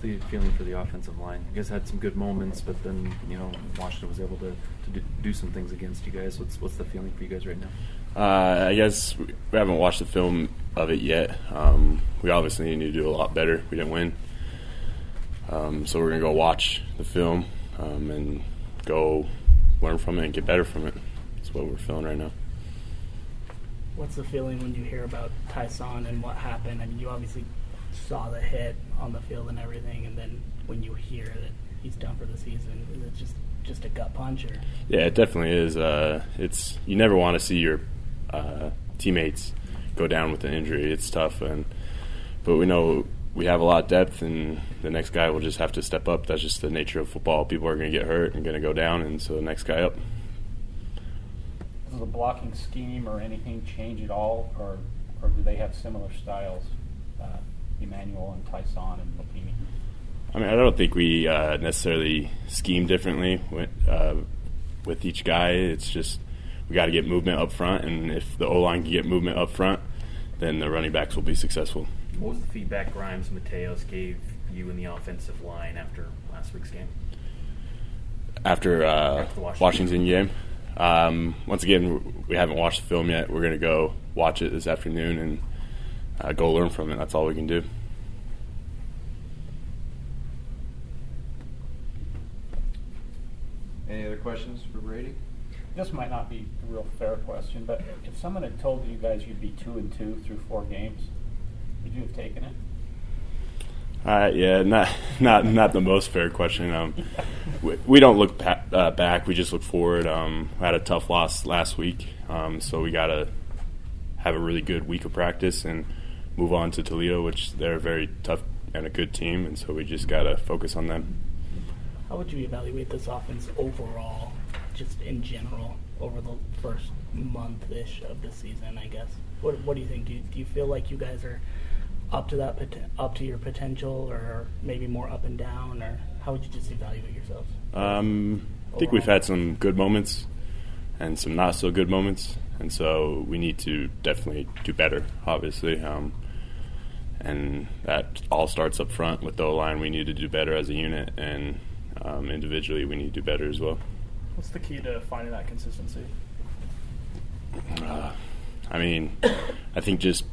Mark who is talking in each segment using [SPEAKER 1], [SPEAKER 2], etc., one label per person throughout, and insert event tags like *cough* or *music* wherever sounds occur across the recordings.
[SPEAKER 1] the feeling for the offensive line? You guys had some good moments, but then you know Washington was able to, to do, do some things against you guys. What's what's the feeling for you guys right now?
[SPEAKER 2] Uh, I guess we haven't watched the film of it yet. Um, we obviously need to do a lot better. We didn't win, um, so we're gonna go watch the film um, and go learn from it and get better from it. That's what we're feeling right now.
[SPEAKER 3] What's the feeling when you hear about Ty'Son and what happened? I mean, you obviously saw the hit on the field and everything, and then when you hear that he's done for the season, is it just just a gut punch? Or?
[SPEAKER 2] Yeah, it definitely is. Uh, it's you never want to see your uh, teammates go down with an injury. It's tough, and but we know we have a lot of depth, and the next guy will just have to step up. That's just the nature of football. People are going to get hurt and going to go down, and so the next guy up.
[SPEAKER 4] Does the blocking scheme or anything change at all, or or do they have similar styles, uh, Emmanuel and Ty'Son and Lopini?
[SPEAKER 2] I mean, I don't think we uh, necessarily scheme differently with, uh, with each guy. It's just we got to get movement up front, and if the O line can get movement up front, then the running backs will be successful.
[SPEAKER 5] What was the feedback Grimes Mateos gave you in the offensive line after last week's game?
[SPEAKER 2] After, uh,
[SPEAKER 5] After the Washington.
[SPEAKER 2] Washington game, um, once again, we haven't watched the film yet. We're going to go watch it this afternoon and uh, go learn from it. That's all we can do.
[SPEAKER 6] Any other questions for Brady?
[SPEAKER 4] This might not be a real fair question, but if someone had told you guys you'd be two and two through four games, would you have taken it?
[SPEAKER 2] Uh, yeah, not not not the most fair question. Um, we, we don't look pa- uh, back; we just look forward. Um, we had a tough loss last week, um, so we got to have a really good week of practice and move on to Toledo, which they're a very tough and a good team, and so we just got to focus on them.
[SPEAKER 3] How would you evaluate this offense overall, just in general, over the first month ish of the season? I guess. What What do you think? Do you, do you feel like you guys are up to that up to your potential, or maybe more up and down, or how would you just evaluate yourselves?
[SPEAKER 2] Um, I think we've had some good moments and some not so good moments, and so we need to definitely do better. Obviously, um, and that all starts up front with the O line. We need to do better as a unit, and um, individually, we need to do better as well.
[SPEAKER 7] What's the key to finding that consistency?
[SPEAKER 2] Uh, I mean, *coughs* I think just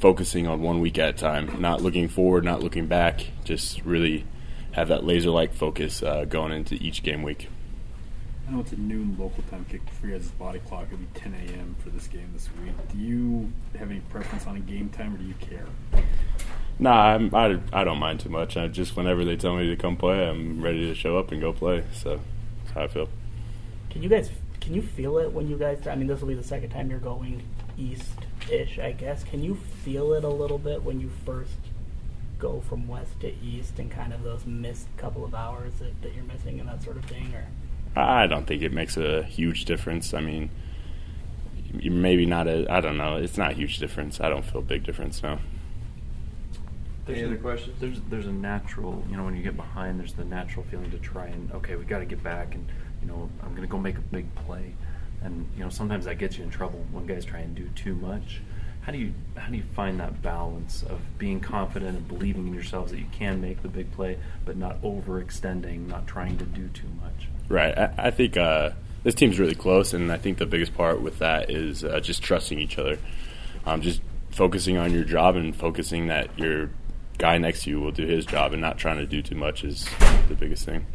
[SPEAKER 2] focusing on one week at a time, not looking forward, not looking back, just really have that laser like focus uh, going into each game week.
[SPEAKER 8] I know it's a noon local time kick for your guys' body clock. It'll be 10 a.m. for this game this week. Do you have any preference on a game time, or do you care?
[SPEAKER 2] Nah, I'm, I, I don't mind too much. I just whenever they tell me to come play, I'm ready to show up and go play. So that's how I feel.
[SPEAKER 3] Can you guys can you feel it when you guys? I mean, this will be the second time you're going east-ish, I guess. Can you feel it a little bit when you first go from west to east and kind of those missed couple of hours that, that you're missing and that sort of thing? Or
[SPEAKER 2] I don't think it makes a huge difference. I mean, maybe not a. I don't know. It's not a huge difference. I don't feel a big difference now.
[SPEAKER 1] There's
[SPEAKER 6] Any
[SPEAKER 1] a-
[SPEAKER 6] other questions?
[SPEAKER 1] There's there's a natural, you know, when you get behind, there's the natural feeling to try and okay, we got to get back, and you know, I'm going to go make a big play, and you know, sometimes that gets you in trouble when guys try and do too much. How do you how do you find that balance of being confident and believing in yourselves that you can make the big play, but not overextending, not trying to do too much?
[SPEAKER 2] Right. I, I think uh, this team's really close, and I think the biggest part with that is uh, just trusting each other. Um, just focusing on your job and focusing that your guy next to you will do his job, and not trying to do too much is the biggest thing.